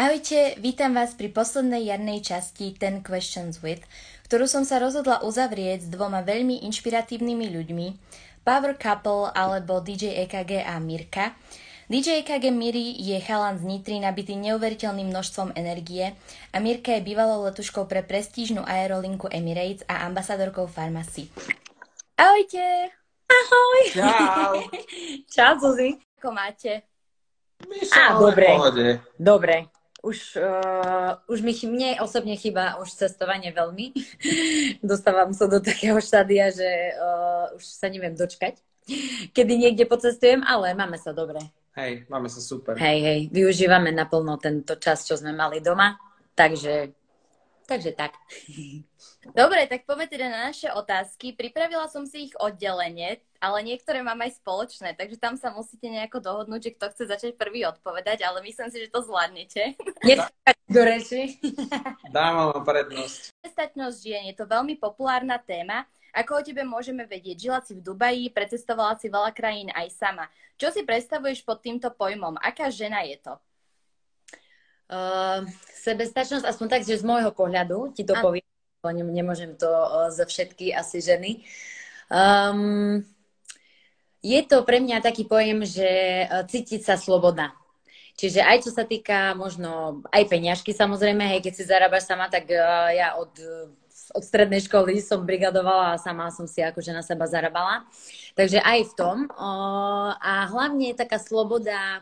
Ahojte, vítam vás pri poslednej jarnej časti Ten Questions With, ktorú som sa rozhodla uzavrieť s dvoma veľmi inšpiratívnymi ľuďmi, Power Couple alebo DJ EKG a Mirka. DJ EKG Miri je chalan z Nitry nabitý neuveriteľným množstvom energie a Mirka je bývalou letuškou pre prestížnu aerolinku Emirates a ambasadorkou Farmacy. Ahojte! Ahoj! Čau! Čau, Zuzi. Ako máte? Á, dobre. Pohode. Dobre. Už, uh, už mi, mne osobne chýba už cestovanie veľmi. Dostávam sa do takého štádia, že uh, už sa neviem dočkať, kedy niekde pocestujem, ale máme sa dobre. Hej, máme sa super. Hej, hej, využívame naplno tento čas, čo sme mali doma, takže, takže tak. Dobre, tak poďme teda na naše otázky. Pripravila som si ich oddelenie, ale niektoré mám aj spoločné, takže tam sa musíte nejako dohodnúť, že kto chce začať prvý odpovedať, ale myslím si, že to zvládnete. Do reči. Dávam vám prednosť. Nestačnosť žien je to veľmi populárna téma. Ako o tebe môžeme vedieť? Žila si v Dubaji, precestovala si veľa krajín aj sama. Čo si predstavuješ pod týmto pojmom? Aká žena je to? Uh, sebestačnosť, aspoň tak, že z môjho pohľadu ti to Áno. poviem, nemôžem to za všetky asi ženy. Um, je to pre mňa taký pojem, že uh, cítiť sa slobodná. Čiže aj čo sa týka možno aj peňažky samozrejme, hej, keď si zarábaš sama, tak uh, ja od, uh, od strednej školy som brigadovala a sama som si akože na seba zarábala. Takže aj v tom. Uh, a hlavne je taká sloboda,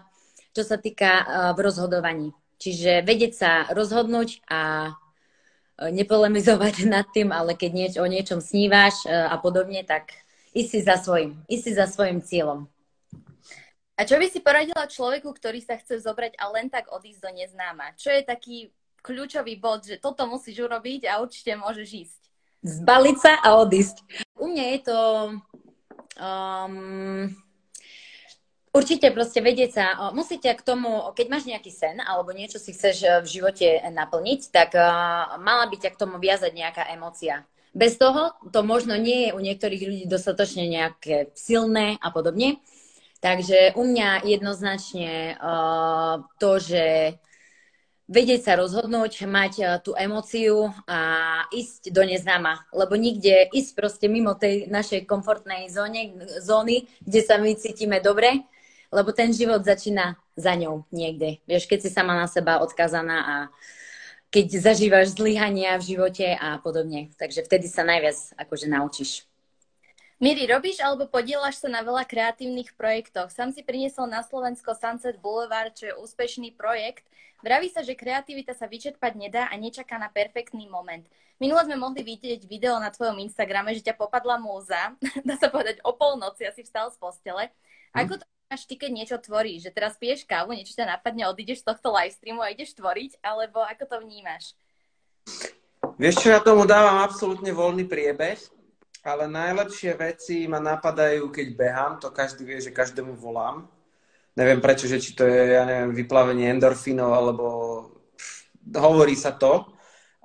čo sa týka uh, v rozhodovaní. Čiže vedieť sa rozhodnúť a nepolemizovať nad tým, ale keď nieč, o niečom snívaš uh, a podobne, tak ísť si za svojim, ísť si za svojim cieľom. A čo by si poradila človeku, ktorý sa chce zobrať a len tak odísť do neznáma? Čo je taký kľúčový bod, že toto musíš urobiť a určite môžeš ísť? Zbaliť sa a odísť. U mňa je to um, určite proste vedieť sa, musíte k tomu, keď máš nejaký sen alebo niečo si chceš uh, v živote naplniť, tak uh, mala by ťa k tomu viazať nejaká emócia. Bez toho to možno nie je u niektorých ľudí dostatočne nejaké silné a podobne. Takže u mňa jednoznačne uh, to, že vedieť sa rozhodnúť, mať tú emóciu a ísť do neznáma. Lebo nikde ísť proste mimo tej našej komfortnej zóne, zóny, kde sa my cítime dobre, lebo ten život začína za ňou niekde. Vieš, keď si sama na seba odkazaná a keď zažívaš zlyhania v živote a podobne. Takže vtedy sa najviac akože naučíš. Miri, robíš alebo podielaš sa na veľa kreatívnych projektoch. Sam si priniesol na Slovensko Sunset Boulevard, čo je úspešný projekt. Vraví sa, že kreativita sa vyčerpať nedá a nečaká na perfektný moment. Minule sme mohli vidieť video na tvojom Instagrame, že ťa popadla múza, dá sa povedať o polnoci, asi vstal z postele. Ako to máš ty, keď niečo tvoríš? Že teraz piješ kávu, niečo ťa napadne, odídeš z tohto livestreamu a ideš tvoriť? Alebo ako to vnímaš? Vieš čo, ja tomu dávam absolútne voľný priebeh, ale najlepšie veci ma napadajú, keď behám, to každý vie, že každému volám. Neviem prečo, že či to je, ja neviem, vyplavenie endorfínov, alebo hovorí sa to.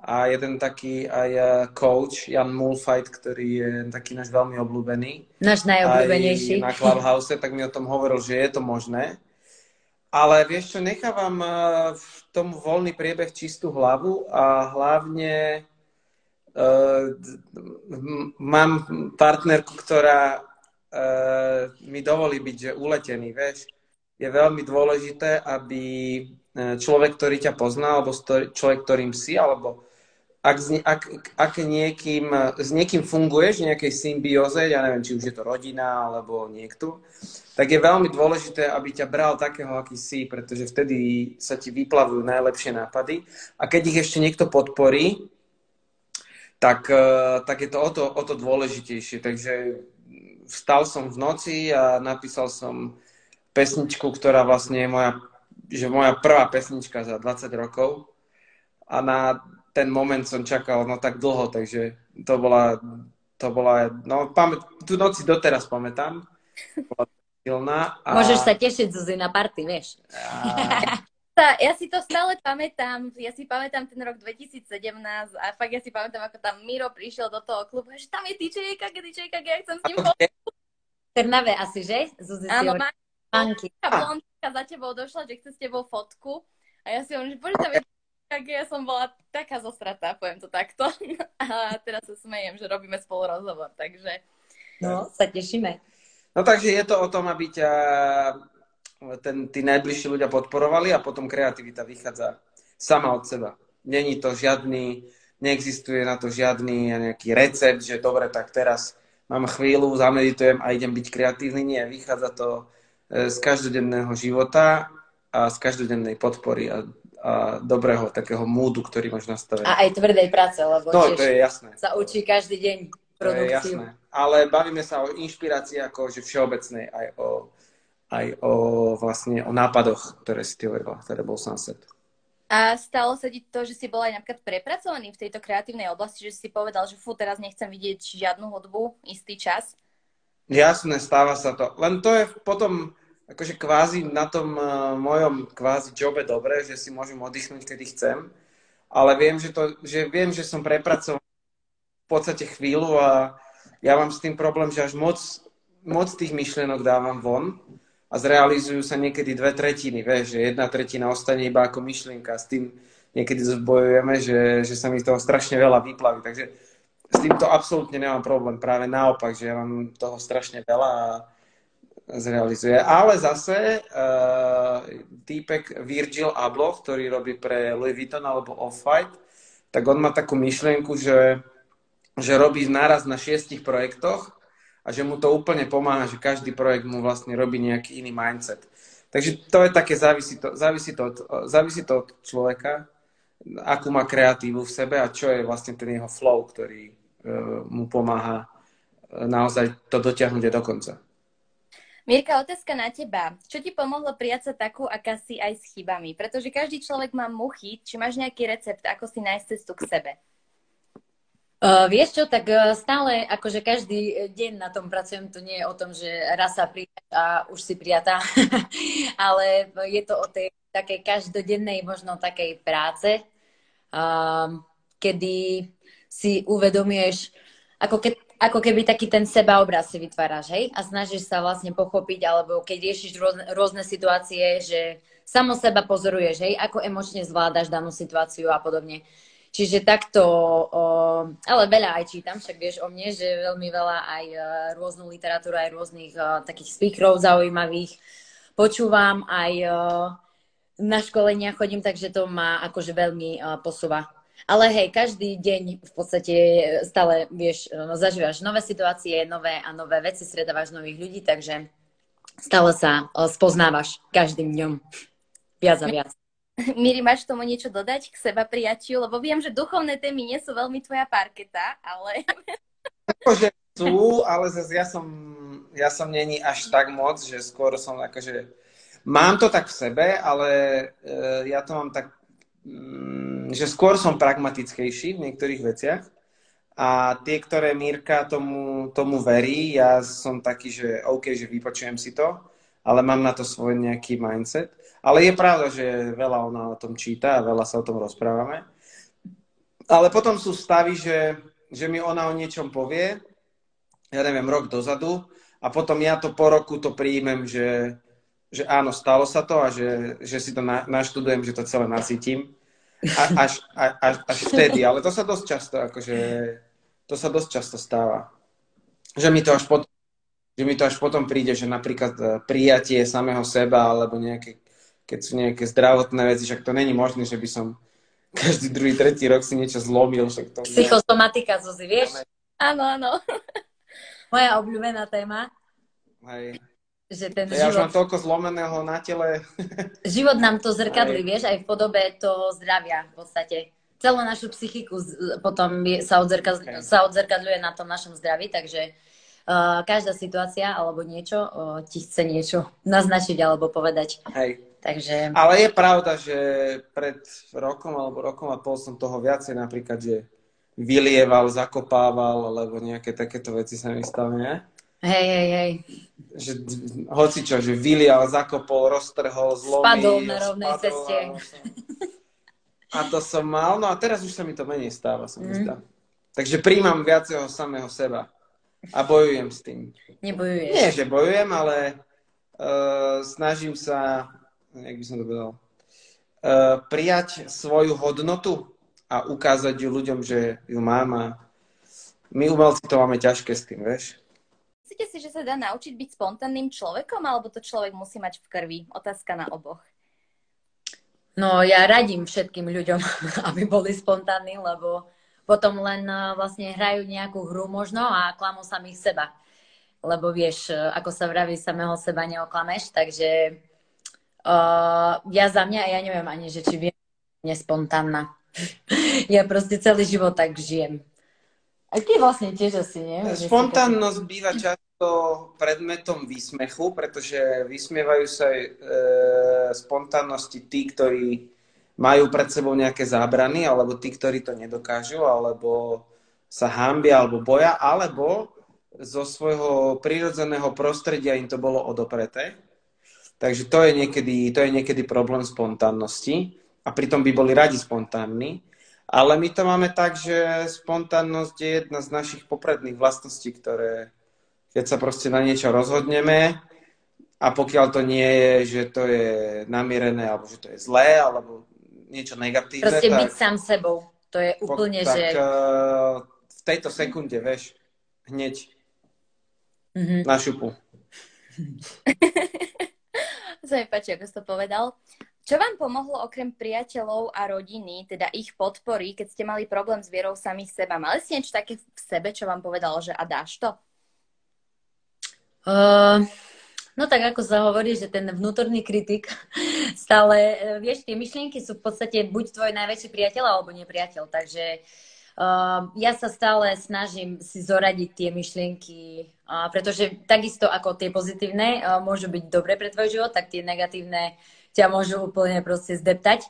A jeden taký aj eh, coach, Jan Mulfight, ktorý je taký náš veľmi obľúbený, Náš najobľúbenejší. aj na Clubhouse, tak mi o tom hovoril, že je to možné. Ale vieš čo, nechávam eh, v tomu voľný priebeh čistú hlavu a hlavne uh, mám partnerku, ktorá uh, mi dovolí byť že uletený, vieš. Je veľmi dôležité, aby človek, ktorý ťa pozná, alebo človek, ktorým si, alebo ak, s, ak, ak niekým, s niekým funguješ v nejakej symbióze, ja neviem, či už je to rodina alebo niekto, tak je veľmi dôležité, aby ťa bral takého, aký si, pretože vtedy sa ti vyplavujú najlepšie nápady. A keď ich ešte niekto podporí, tak, eh, tak je to o to, o to dôležitejšie. Takže vstal som v noci a napísal som pesničku, ktorá vlastne je moja, že moja prvá pesnička za 20 rokov. A na ten moment som čakal no tak dlho, takže to bola, to bola no pamä, tú noci doteraz pamätám. Bola silná. A, Môžeš sa tešiť, Zuzi, na party, vieš. a, ja si to stále pamätám. Ja si pamätám ten rok 2017 a fakt ja si pamätám, ako tam Miro prišiel do toho klubu, že tam je DJ KG, DJ KG, ja chcem s ním V Trnave asi, že? Zuzi Áno, má Manky. blondka za tebou došla, že chce s tebou fotku A ja si hovorím, že poďte tam tak ja som bola taká zostratá, poviem to takto. A teraz sa smejem, že robíme spolu rozhovor, takže... No, sa tešíme. No takže je to o tom, aby ťa ten, tí najbližší ľudia podporovali a potom kreativita vychádza sama od seba. Není to žiadny, neexistuje na to žiadny nejaký recept, že dobre, tak teraz mám chvíľu, zameditujem a idem byť kreatívny. Nie, vychádza to e, z každodenného života a z každodennej podpory a dobrého takého múdu, ktorý máš nastavený. A aj tvrdej práce, lebo no, to je jasné. sa učí každý deň produkciu. To je jasné. Ale bavíme sa o inšpirácii ako že všeobecnej aj o aj o, vlastne, o nápadoch, ktoré si ty hovorila, ktoré bol Sunset. A stalo sa ti to, že si bola aj napríklad prepracovaný v tejto kreatívnej oblasti, že si povedal, že fú, teraz nechcem vidieť žiadnu hudbu istý čas? Jasné, stáva sa to. Len to je potom akože kvázi na tom uh, mojom kvázi jobe dobre, že si môžem oddychnúť, kedy chcem. Ale viem, že, to, že viem, že som prepracovaný v podstate chvíľu a ja mám s tým problém, že až moc, moc tých myšlienok dávam von a zrealizujú sa niekedy dve tretiny, vieš, že jedna tretina ostane iba ako myšlienka. S tým niekedy zbojujeme, že, že sa mi toho strašne veľa vyplaví. Takže s týmto absolútne nemám problém. Práve naopak, že ja mám toho strašne veľa a zrealizuje. Ale zase uh, týpek Virgil Abloh, ktorý robí pre Louis Vuitton alebo Off-White, tak on má takú myšlienku, že, že robí naraz na šiestich projektoch a že mu to úplne pomáha, že každý projekt mu vlastne robí nejaký iný mindset. Takže to je také, závisí to, závisí to, od, závisí to od človeka, akú má kreatívu v sebe a čo je vlastne ten jeho flow, ktorý uh, mu pomáha uh, naozaj to dotiahnuť do konca. Mirka, otázka na teba. Čo ti pomohlo prijať sa takú, aká si aj s chybami? Pretože každý človek má muchy. Či máš nejaký recept, ako si nájsť cestu k sebe? Uh, vieš čo, tak stále, akože každý deň na tom pracujem, to nie je o tom, že raz sa prijať a už si prijatá, ale je to o tej takej každodennej možno takej práce, uh, kedy si uvedomuješ, ako, ke, ako keby taký ten sebaobraz si vytváraš, hej? A snažíš sa vlastne pochopiť, alebo keď riešiš rôzne, rôzne situácie, že samo seba pozoruješ, hej? Ako emočne zvládaš danú situáciu a podobne. Čiže takto, o, ale veľa aj čítam, však vieš o mne, že veľmi veľa aj e, rôznu literatúru, aj rôznych o, e, takých speakerov zaujímavých počúvam, aj o, e, na školenia chodím, takže to ma akože veľmi posúva. Ale hej, každý deň v podstate stále, vieš, zažívaš nové situácie, nové a nové veci, stredávaš nových ľudí, takže stále sa spoznávaš každým dňom viac a viac. Miri, máš tomu niečo dodať k seba prijatiu? Lebo viem, že duchovné témy nie sú veľmi tvoja parketa, ale... Akože sú, ale zase ja som, ja som není až tak moc, že skôr som akože... Mám to tak v sebe, ale uh, ja to mám tak, um, že skôr som pragmatickejší v niektorých veciach. A tie, ktoré Mírka tomu, tomu verí, ja som taký, že OK, že vypočujem si to, ale mám na to svoj nejaký mindset. Ale je pravda, že veľa ona o tom číta a veľa sa o tom rozprávame. Ale potom sú stavy, že, že mi ona o niečom povie, ja neviem, rok dozadu a potom ja to po roku to príjmem, že, že áno, stalo sa to a že, že si to na, naštudujem, že to celé nasytím. A, až, až, až vtedy, ale to sa dosť často, akože, to sa dosť často stáva. Že mi to až potom, že mi to až potom príde, že napríklad e, prijatie samého seba alebo nejaké keď sú nejaké zdravotné veci, však to není možné, že by som každý druhý, tretí rok si niečo zlomil. Však to Psychosomatika, Zuzi, vieš? Áno, áno. Moja obľúbená téma. Hej. Že ten ja život... už mám toľko zlomeného na tele. život nám to zrkadlí, aj. vieš, aj v podobe toho zdravia v podstate. Celú našu psychiku potom sa, odzrkadľuje, sa odzrkadľuje na tom našom zdraví, takže uh, každá situácia alebo niečo uh, ti chce niečo naznačiť alebo povedať. Hej. Takže... Ale je pravda, že pred rokom alebo rokom a pol som toho viacej napríklad, že vylieval, zakopával, alebo nejaké takéto veci sa mi stalo, nie? Hej, hej, hej. Že hoci čo, že vylial, zakopol, roztrhol, zlomil. Spadol na rovnej spadol, ceste. A to som mal, no a teraz už sa mi to menej stáva, sa mi mm. zdá. Takže príjmam viaceho samého seba a bojujem s tým. Nebojuješ. Nie, že bojujem, ale uh, snažím sa jak by som to povedal, prijať svoju hodnotu a ukázať ju ľuďom, že ju mám a my umelci to máme ťažké s tým, vieš. Myslíte si, že sa dá naučiť byť spontánnym človekom, alebo to človek musí mať v krvi? Otázka na oboch. No ja radím všetkým ľuďom, aby boli spontánni, lebo potom len e, vlastne hrajú nejakú hru možno a klamú samých seba. Lebo vieš, e, ako sa vraví, samého seba neoklameš, takže uh, ja za mňa, ja neviem ani, že či viem nespontánna. ja proste celý život tak žijem. A ty vlastne tiež asi, nie? Spontánnosť býva často predmetom výsmechu, pretože vysmievajú sa e, spontánnosti tí, ktorí majú pred sebou nejaké zábrany, alebo tí, ktorí to nedokážu, alebo sa hambia, alebo boja, alebo zo svojho prírodzeného prostredia im to bolo odopreté. Takže to je niekedy, to je niekedy problém spontánnosti a pritom by boli radi spontánni. Ale my to máme tak, že spontánnosť je jedna z našich popredných vlastností, ktoré, keď sa proste na niečo rozhodneme, a pokiaľ to nie je, že to je namierené, alebo že to je zlé, alebo niečo negatívne. Proste tak, byť sám sebou. To je úplne, tak, že... Uh, v tejto sekunde, vieš, hneď mm-hmm. na šupu. sa mi páči, ako si to povedal. Čo vám pomohlo okrem priateľov a rodiny, teda ich podpory, keď ste mali problém s vierou samých seba? Mali ste niečo také v sebe, čo vám povedalo, že a dáš to? Uh, no tak ako sa hovorí, že ten vnútorný kritik stále, uh, vieš, tie myšlienky sú v podstate buď tvoj najväčší priateľ alebo nepriateľ, takže uh, ja sa stále snažím si zoradiť tie myšlienky, uh, pretože takisto ako tie pozitívne uh, môžu byť dobre pre tvoj život, tak tie negatívne ťa môžu úplne proste zdeptať.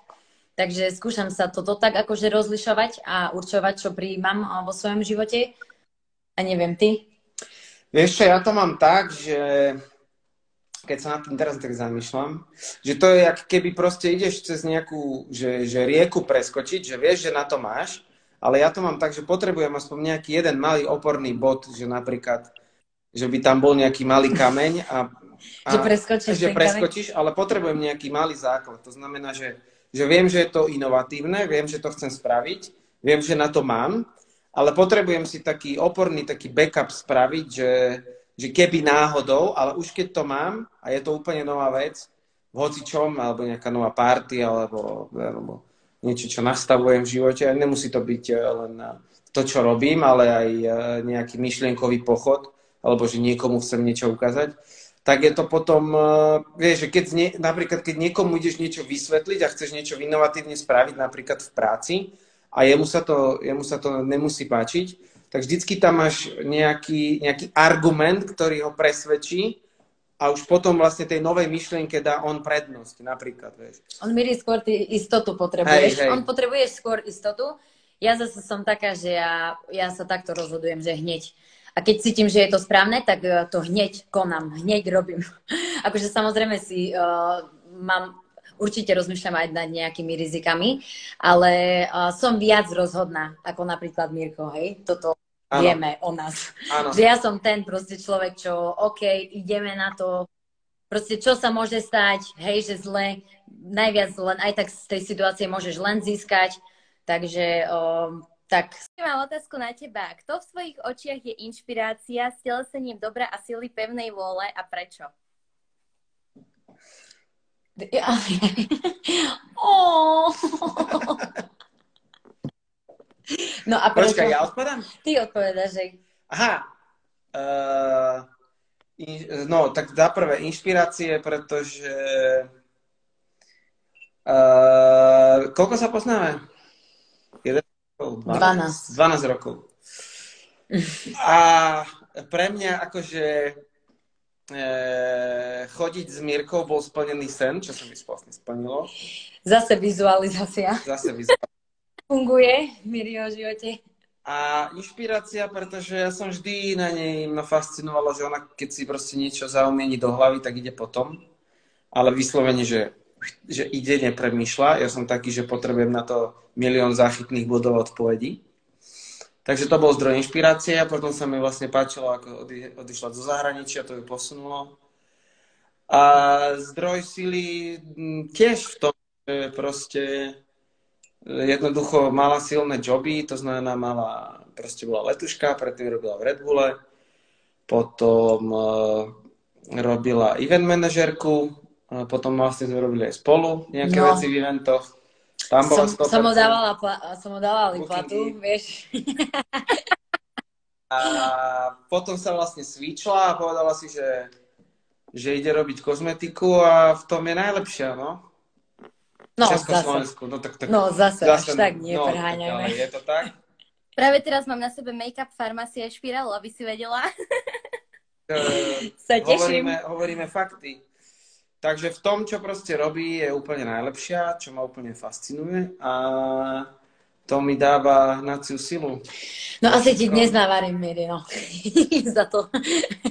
Takže skúšam sa toto tak akože rozlišovať a určovať, čo prijímam vo svojom živote. A neviem, ty? Vieš ja to mám tak, že keď sa nad tým teraz tak zamýšľam, že to je, ak keby proste ideš cez nejakú, že, že rieku preskočiť, že vieš, že na to máš, ale ja to mám tak, že potrebujem aspoň nejaký jeden malý oporný bod, že napríklad, že by tam bol nejaký malý kameň a že preskočíš, že preskočíš ale potrebujem nejaký malý základ. To znamená, že, že viem, že je to inovatívne, viem, že to chcem spraviť, viem, že na to mám, ale potrebujem si taký oporný, taký backup spraviť, že, že keby náhodou, ale už keď to mám a je to úplne nová vec, v hocičom, alebo nejaká nová party, alebo, alebo niečo, čo nastavujem v živote. A nemusí to byť eh, len to, čo robím, ale aj eh, nejaký myšlienkový pochod, alebo že niekomu chcem niečo ukázať tak je to potom, uh, vieš, že keď nie, napríklad keď niekomu ideš niečo vysvetliť a chceš niečo inovatívne spraviť napríklad v práci a jemu sa to, jemu sa to nemusí páčiť, tak vždycky tam máš nejaký, nejaký argument, ktorý ho presvedčí a už potom vlastne tej novej myšlienke dá on prednosť, napríklad, vieš. On mirí skôr ty istotu potrebuješ. Hej, hej. On potrebuješ skôr istotu. Ja zase som taká, že ja, ja sa takto rozhodujem, že hneď a keď cítim, že je to správne, tak e, to hneď konám, hneď robím. akože samozrejme si uh, mám, určite rozmýšľam aj nad nejakými rizikami, ale uh, som viac rozhodná, ako napríklad Mirko, hej? Toto ano. vieme o nás. Ano. Že ja som ten proste človek, čo OK, ideme na to, proste čo sa môže stať, hej, že zle, najviac len aj tak z tej situácie môžeš len získať, takže uh, tak. Mám otázku na teba. Kto v svojich očiach je inšpirácia s telesením dobra a sily pevnej vôle a prečo? oh. No a prečo? Počkaj, ja odpovedám? Ty odpovedáš, že... Aha. Uh, in, no, tak za prvé, inšpirácie, pretože... Uh, koľko sa poznáme? 12. 12 rokov. A pre mňa akože e, chodiť s Mírkou bol splnený sen, čo sa mi vlastne splnilo. Zase vizualizácia. Zase vizualizácia. Funguje v Míriho živote. A inšpirácia, pretože ja som vždy na nej ma fascinovalo, že ona keď si proste niečo zaumieni do hlavy, tak ide potom. Ale vyslovene, že že ide, nepremýšľa. Ja som taký, že potrebujem na to milión záchytných bodov odpovedí. Takže to bol zdroj inšpirácie a potom sa mi vlastne páčilo, ako odi, odišla do zahraničia, to ju posunulo. A zdroj sily tiež v tom, že proste jednoducho mala silné joby, to znamená mala, proste bola letuška, predtým robila v Red Bulle, potom uh, robila event manažerku, potom vlastne sme robili aj spolu nejaké no. veci v eventoch. Tam bola som, som mu dávala, som mu dávala platu, vieš. A potom sa vlastne svičla a povedala si, že, že ide robiť kozmetiku a v tom je najlepšia, no. No, zase. No, tak, tak, no zase, zase až tak nie, no, je to tak? Práve teraz mám na sebe make-up farmácie špirálu, aby si vedela. Uh, Sa teším. Hovoríme, hovoríme fakty. Takže v tom, čo proste robí, je úplne najlepšia, čo ma úplne fascinuje a to mi dáva naciu silu. No asi ti dnes navarím, Miri, no. Za to.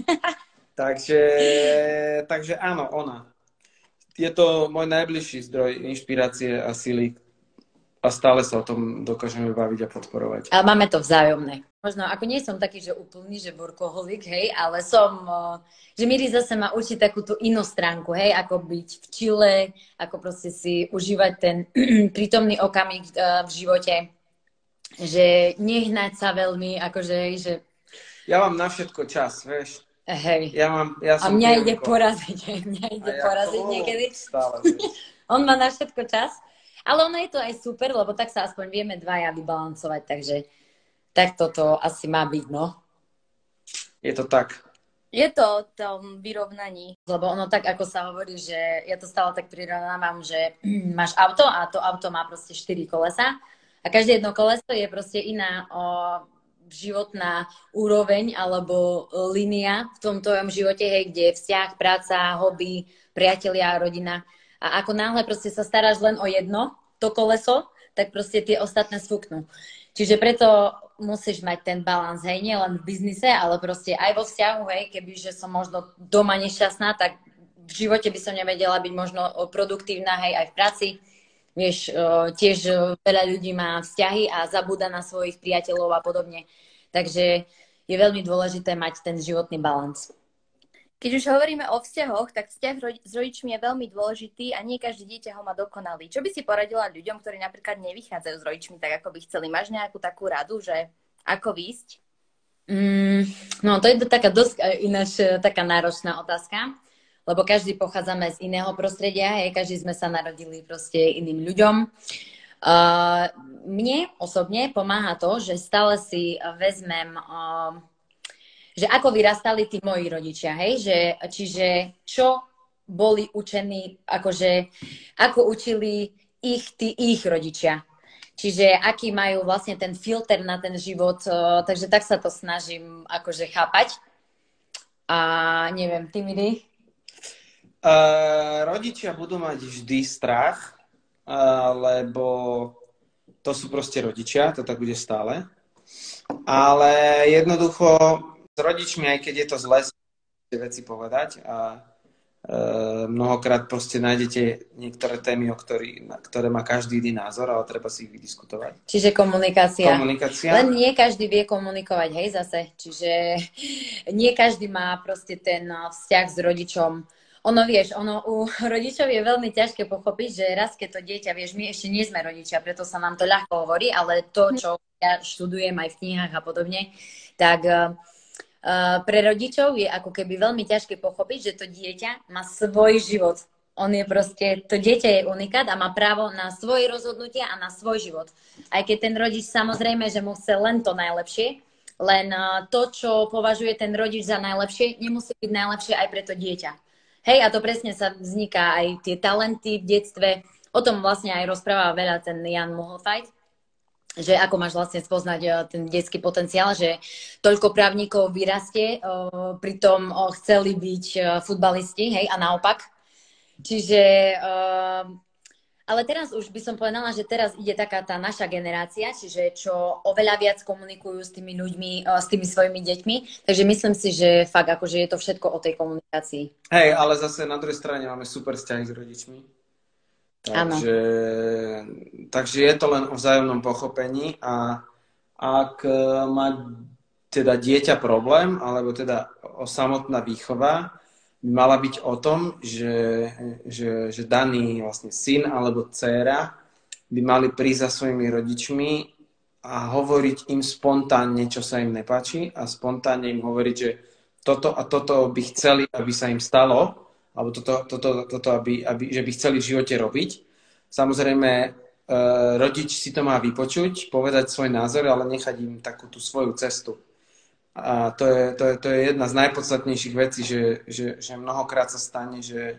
takže, takže áno, ona je to môj najbližší zdroj inšpirácie a sily a stále sa o tom dokážeme baviť a podporovať. Ale máme to vzájomné. Možno, ako nie som taký, že úplný, že workoholik, hej, ale som, že Miri zase ma učí takú tú inú stránku, hej, ako byť v Čile, ako proste si užívať ten prítomný okamih v živote, že nehnať sa veľmi, akože, že... Ja mám na všetko čas, vieš. Hej. Ja mám, ja a mňa ide poraziť, mňa ide ja poraziť niekedy. Stále, On má na všetko čas. Ale ono je to aj super, lebo tak sa aspoň vieme dvaja vybalancovať, takže tak toto asi má byť, no. Je to tak. Je to o tom vyrovnaní. Lebo ono tak, ako sa hovorí, že ja to stále tak prirovnávam, že máš auto a to auto má proste 4 kolesa a každé jedno koleso je proste iná o, životná úroveň alebo línia v tom tvojom živote, hej, kde je vzťah, práca, hobby, priatelia, rodina. A ako náhle proste sa staráš len o jedno, to koleso, tak proste tie ostatné sfúknú. Čiže preto musíš mať ten balans, hej, nie len v biznise, ale proste aj vo vzťahu, hej, kebyže som možno doma nešťastná, tak v živote by som nevedela byť možno produktívna, hej, aj v práci. Vieš, tiež veľa ľudí má vzťahy a zabúda na svojich priateľov a podobne. Takže je veľmi dôležité mať ten životný balans. Keď už hovoríme o vzťahoch, tak vzťah s rodičmi je veľmi dôležitý a nie každé dieťa ho má dokonalý. Čo by si poradila ľuďom, ktorí napríklad nevychádzajú s rodičmi tak, ako by chceli? Máš nejakú takú radu, že ako výsť? Mm, no, to je taká dosť e, ináč e, taká náročná otázka, lebo každý pochádzame z iného prostredia, hej, každý sme sa narodili proste iným ľuďom. Uh, mne osobne pomáha to, že stále si vezmem, uh, že ako vyrastali tí moji rodičia, hej, že, čiže čo boli učení, akože ako učili ich, tí ich rodičia. Čiže aký majú vlastne ten filter na ten život, uh, takže tak sa to snažím akože chápať. A neviem, ty mi Uh, rodičia budú mať vždy strach, lebo to sú proste rodičia, to tak bude stále. Ale jednoducho s rodičmi, aj keď je to zle, veci povedať a e, mnohokrát proste nájdete niektoré témy, o ktorý, na ktoré má každý iný názor, ale treba si ich vydiskutovať. Čiže komunikácia. Komunikácia. Len nie každý vie komunikovať, hej, zase. Čiže nie každý má proste ten vzťah s rodičom ono, vieš, ono u rodičov je veľmi ťažké pochopiť, že raz keď to dieťa, vieš, my ešte nie sme rodičia, preto sa nám to ľahko hovorí, ale to, mhm. čo ja študujem aj v knihách a podobne, tak uh, pre rodičov je ako keby veľmi ťažké pochopiť, že to dieťa má svoj život. On je proste, to dieťa je unikát a má právo na svoje rozhodnutia a na svoj život. Aj keď ten rodič samozrejme, že mu chce len to najlepšie, len to, čo považuje ten rodič za najlepšie, nemusí byť najlepšie aj pre to dieťa. Hej, a to presne sa vzniká aj tie talenty v detstve. O tom vlastne aj rozpráva veľa ten Jan Mohlfajt, že ako máš vlastne spoznať eh, ten detský potenciál, že toľko právnikov vyrastie, eh, pritom eh, chceli byť futbalisti, hej, a naopak. Čiže ale teraz už by som povedala, že teraz ide taká tá naša generácia, čiže čo oveľa viac komunikujú s tými ľuďmi, s tými svojimi deťmi. Takže myslím si, že fakt akože je to všetko o tej komunikácii. Hej, ale zase na druhej strane máme super vzťahy s rodičmi. Takže, takže je to len o vzájomnom pochopení a ak eh, má teda dieťa problém, alebo teda o samotná výchova, by mala byť o tom, že, že, že daný vlastne syn alebo dcéra by mali prísť za svojimi rodičmi a hovoriť im spontánne, čo sa im nepáči a spontánne im hovoriť, že toto a toto by chceli, aby sa im stalo, alebo toto, toto, toto aby, aby, že by chceli v živote robiť. Samozrejme, e, rodič si to má vypočuť, povedať svoj názor, ale nechať im takú tú svoju cestu. A to je, to je, to je jedna z najpodstatnejších vecí, že, že, že mnohokrát sa stane, že,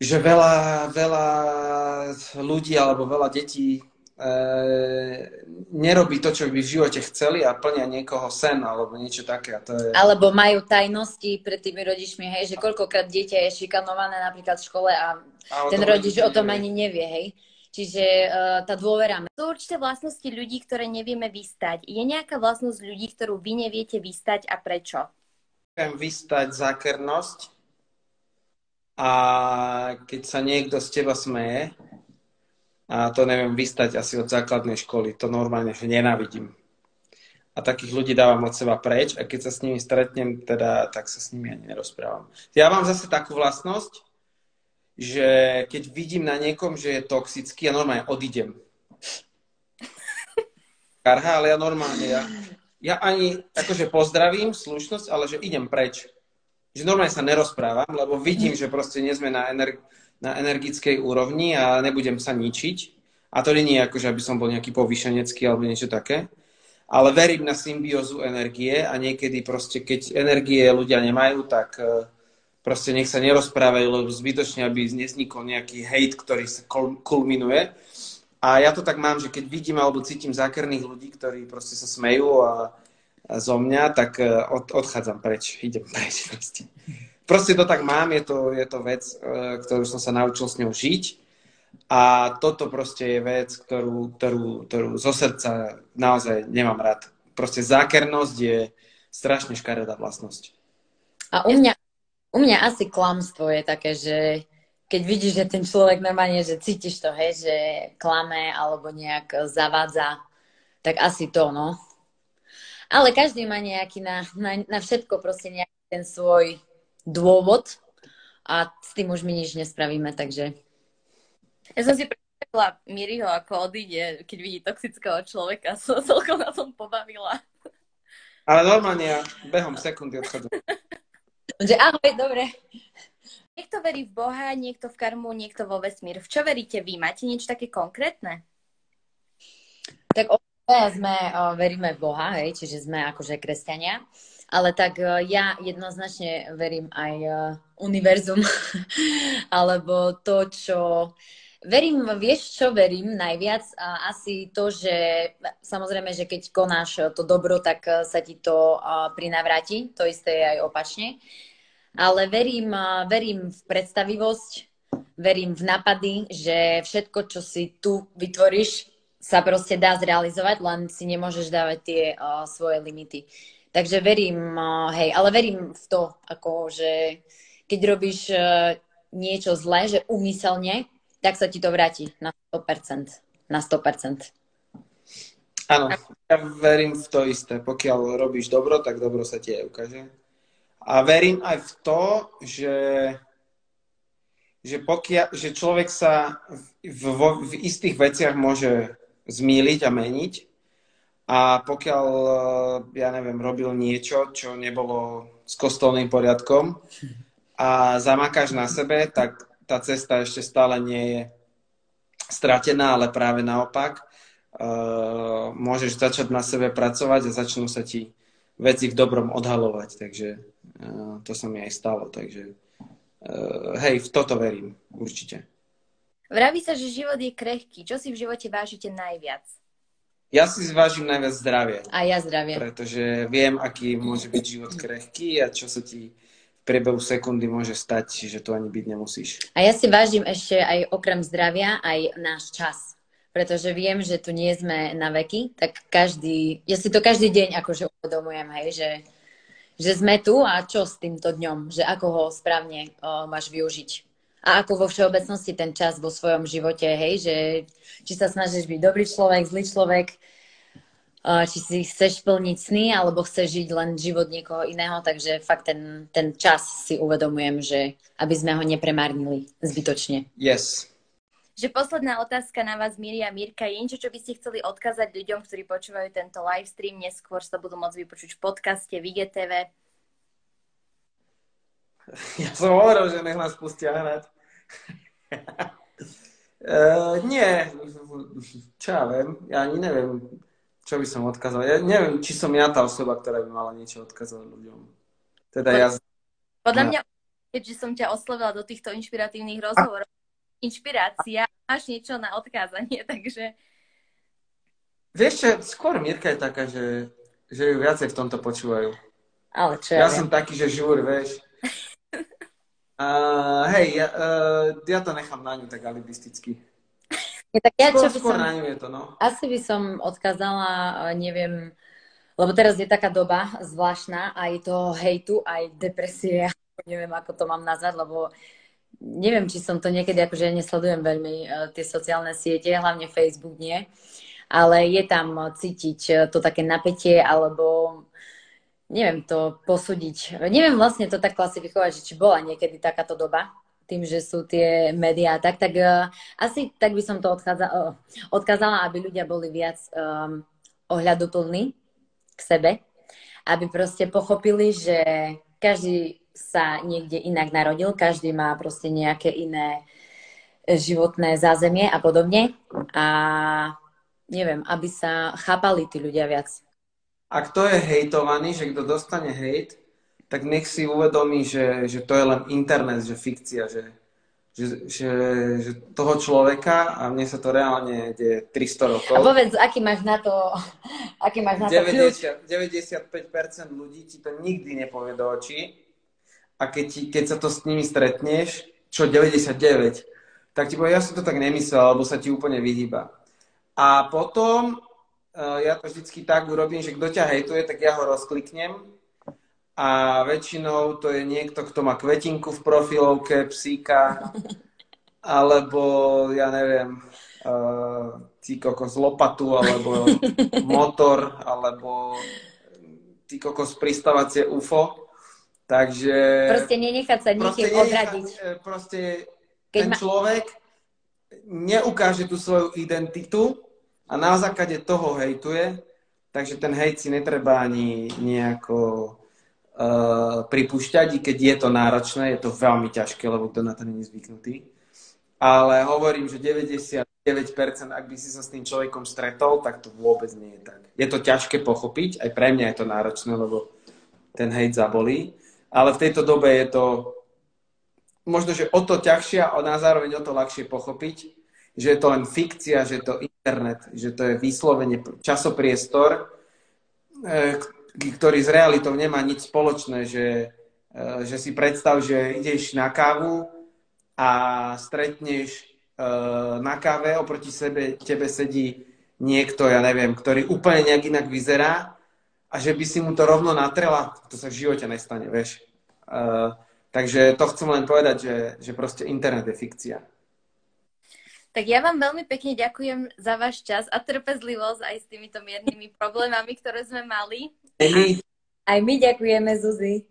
že veľa, veľa ľudí alebo veľa detí nerobí to, čo by v živote chceli a plnia niekoho sen alebo niečo také. A to je... Alebo majú tajnosti pred tými rodičmi, hej, že koľkokrát dieťa je šikanované napríklad v škole a, a ten rodič o tom ani nevie, hej. Čiže uh, tá dôvera. Sú určite vlastnosti ľudí, ktoré nevieme vystať. Je nejaká vlastnosť ľudí, ktorú vy neviete vystať a prečo? Viem vystať zákernosť a keď sa niekto z teba smeje, a to neviem vystať asi od základnej školy, to normálne, nenávidím. A takých ľudí dávam od seba preč a keď sa s nimi stretnem, teda, tak sa s nimi ani nerozprávam. Ja mám zase takú vlastnosť, že keď vidím na niekom, že je toxický, ja normálne odídem. Karha, ale ja normálne, ja, ja ani akože pozdravím, slušnosť, ale že idem preč. Že normálne sa nerozprávam, lebo vidím, že proste nie sme na, ener- na energickej úrovni a nebudem sa ničiť. A to nie je ako, že aby som bol nejaký povýšenecký alebo niečo také. Ale verím na symbiózu energie a niekedy proste, keď energie ľudia nemajú, tak uh, proste nech sa nerozprávajú, lebo zbytočne, aby neznikol nejaký hejt, ktorý sa kulminuje. A ja to tak mám, že keď vidím alebo cítim zákerných ľudí, ktorí proste sa smejú a, a zo mňa, tak e, od, odchádzam preč, idem preč proste. Proste to tak mám, je to, je to vec, e, ktorú som sa naučil s ňou žiť. A toto proste je vec, ktorú, ktorú, ktorú zo srdca naozaj nemám rád. Proste zákernosť je strašne škaredá vlastnosť. A u mňa, u mňa asi klamstvo je také, že keď vidíš, že ten človek normálne, že cítiš to, hej, že klame alebo nejak zavádza, tak asi to, no. Ale každý má nejaký na, na, na všetko proste nejaký ten svoj dôvod a s tým už my nič nespravíme, takže... Ja som si predstavila Miriho, ako odíde, keď vidí toxického človeka, som celkom na tom pobavila. Ale normálne ja behom sekundy odchodzím. Že ahoj, dobre. Niekto verí v Boha, niekto v karmu, niekto vo vesmír. V čo veríte vy? Máte niečo také konkrétne? Tak sme, o, veríme v Boha, hej, čiže sme akože kresťania. Ale tak o, ja jednoznačne verím aj o, univerzum, alebo to, čo Verím, vieš, čo verím najviac? Asi to, že samozrejme, že keď konáš to dobro, tak sa ti to prinavráti. To isté je aj opačne ale verím, verím v predstavivosť, verím v nápady, že všetko, čo si tu vytvoríš, sa proste dá zrealizovať, len si nemôžeš dávať tie svoje limity. Takže verím, uh, hej, ale verím v to, ako, že keď robíš uh, niečo zlé, že umyselne, tak sa ti to vráti na 100%. Na 100%. Áno, ja verím v to isté. Pokiaľ robíš dobro, tak dobro sa ti aj ukáže. A verím aj v to, že, že, pokia, že človek sa v, v, v istých veciach môže zmýliť a meniť. A pokiaľ, ja neviem, robil niečo, čo nebolo s kostolným poriadkom a zamakáš na sebe, tak tá cesta ešte stále nie je stratená, ale práve naopak. Uh, môžeš začať na sebe pracovať a začnú sa ti veci v dobrom odhalovať. Takže to sa mi aj stalo, takže hej, v toto verím, určite. Vraví sa, že život je krehký. Čo si v živote vážite najviac? Ja si zvážim najviac zdravie. A ja zdravie. Pretože viem, aký môže byť život krehký a čo sa ti v priebehu sekundy môže stať, že to ani byť nemusíš. A ja si vážim ešte aj okrem zdravia aj náš čas. Pretože viem, že tu nie sme na veky, tak každý, ja si to každý deň akože uvedomujem, hej, že že sme tu a čo s týmto dňom, že ako ho správne o, máš využiť. A ako vo všeobecnosti ten čas vo svojom živote, hej, že či sa snažíš byť dobrý človek, zlý človek, či si chceš plniť sny, alebo chceš žiť len život niekoho iného, takže fakt ten, ten čas si uvedomujem, že aby sme ho nepremárnili zbytočne. Yes. Že posledná otázka na vás, Miri a Mirka, je niečo, čo by ste chceli odkázať ľuďom, ktorí počúvajú tento live stream, neskôr sa budú môcť vypočuť v podcaste, v IGTV. Ja som hovoril, že nech nás pustia hrať. uh, nie, čo ja viem, ja ani neviem, čo by som odkázal. Ja neviem, či som ja tá osoba, ktorá by mala niečo odkázať ľuďom. Teda ja... Podľa mňa, keďže som ťa oslovila do týchto inšpiratívnych rozhovorov, inšpirácia, máš niečo na odkázanie, takže... Vieš čo, skôr Mirka je taká, že, že ju viacej v tomto počúvajú. Ale čo ja, ja som taký, že žúr, vieš. Uh, hej, ja, uh, ja to nechám na ňu tak alibisticky. Ja, tak ja, skôr, čo by skôr som, na ňu je to, no. Asi by som odkázala, neviem, lebo teraz je taká doba zvláštna, aj toho hejtu, aj depresie, neviem, ako to mám nazvať, lebo neviem, či som to niekedy, akože nesledujem veľmi uh, tie sociálne siete, hlavne Facebook nie, ale je tam cítiť to také napätie, alebo neviem to posúdiť. Neviem vlastne to tak klasifikovať, že či bola niekedy takáto doba, tým, že sú tie médiá tak, tak uh, asi tak by som to odchádza, uh, odkázala, aby ľudia boli viac um, ohľaduplní k sebe, aby proste pochopili, že každý sa niekde inak narodil, každý má proste nejaké iné životné zázemie a podobne a neviem, aby sa chápali tí ľudia viac. A kto je hejtovaný, že kto dostane hejt, tak nech si uvedomí, že, že to je len internet, že fikcia, že, že, že, že toho človeka, a mne sa to reálne deje 300 rokov. A povedz, aký máš na to, aký máš na 90, to 95% ľudí ti to nikdy nepovie do očí a keď, ti, keď sa to s nimi stretneš, čo 99, tak ti povie, ja som to tak nemyslel, alebo sa ti úplne vyhýba. A potom ja to vždycky tak urobím, že kto ťa hejtuje, tak ja ho rozkliknem a väčšinou to je niekto, kto má kvetinku v profilovke, psíka, alebo ja neviem, uh, ty kokos lopatu, alebo motor, alebo ty kokos pristávacie UFO. Takže... Proste nenechať sa nikým odradiť. E, proste Keď ten ma... človek neukáže tú svoju identitu a na základe toho hejtuje, takže ten hejt si netreba ani nejako uh, pripúšťať, i keď je to náročné, je to veľmi ťažké, lebo kto na to není zvyknutý. Ale hovorím, že 99%, ak by si sa s tým človekom stretol, tak to vôbec nie je tak. Je to ťažké pochopiť, aj pre mňa je to náročné, lebo ten hejt zabolí. Ale v tejto dobe je to možno, že o to ťažšie a na zároveň o to ľahšie pochopiť, že je to len fikcia, že je to internet, že to je vyslovene časopriestor, eh, ktorý s realitou nemá nič spoločné, že, e, že si predstav, že ideš na kávu a stretneš e, na káve, oproti sebe, tebe sedí niekto, ja neviem, ktorý úplne nejak inak vyzerá a že by si mu to rovno natrela, to sa v živote nestane, vieš. Takže to chcem len povedať, že, že proste internet je fikcia. Tak ja vám veľmi pekne ďakujem za váš čas a trpezlivosť aj s týmito miernymi problémami, ktoré sme mali. Aj my ďakujeme, Zuzi.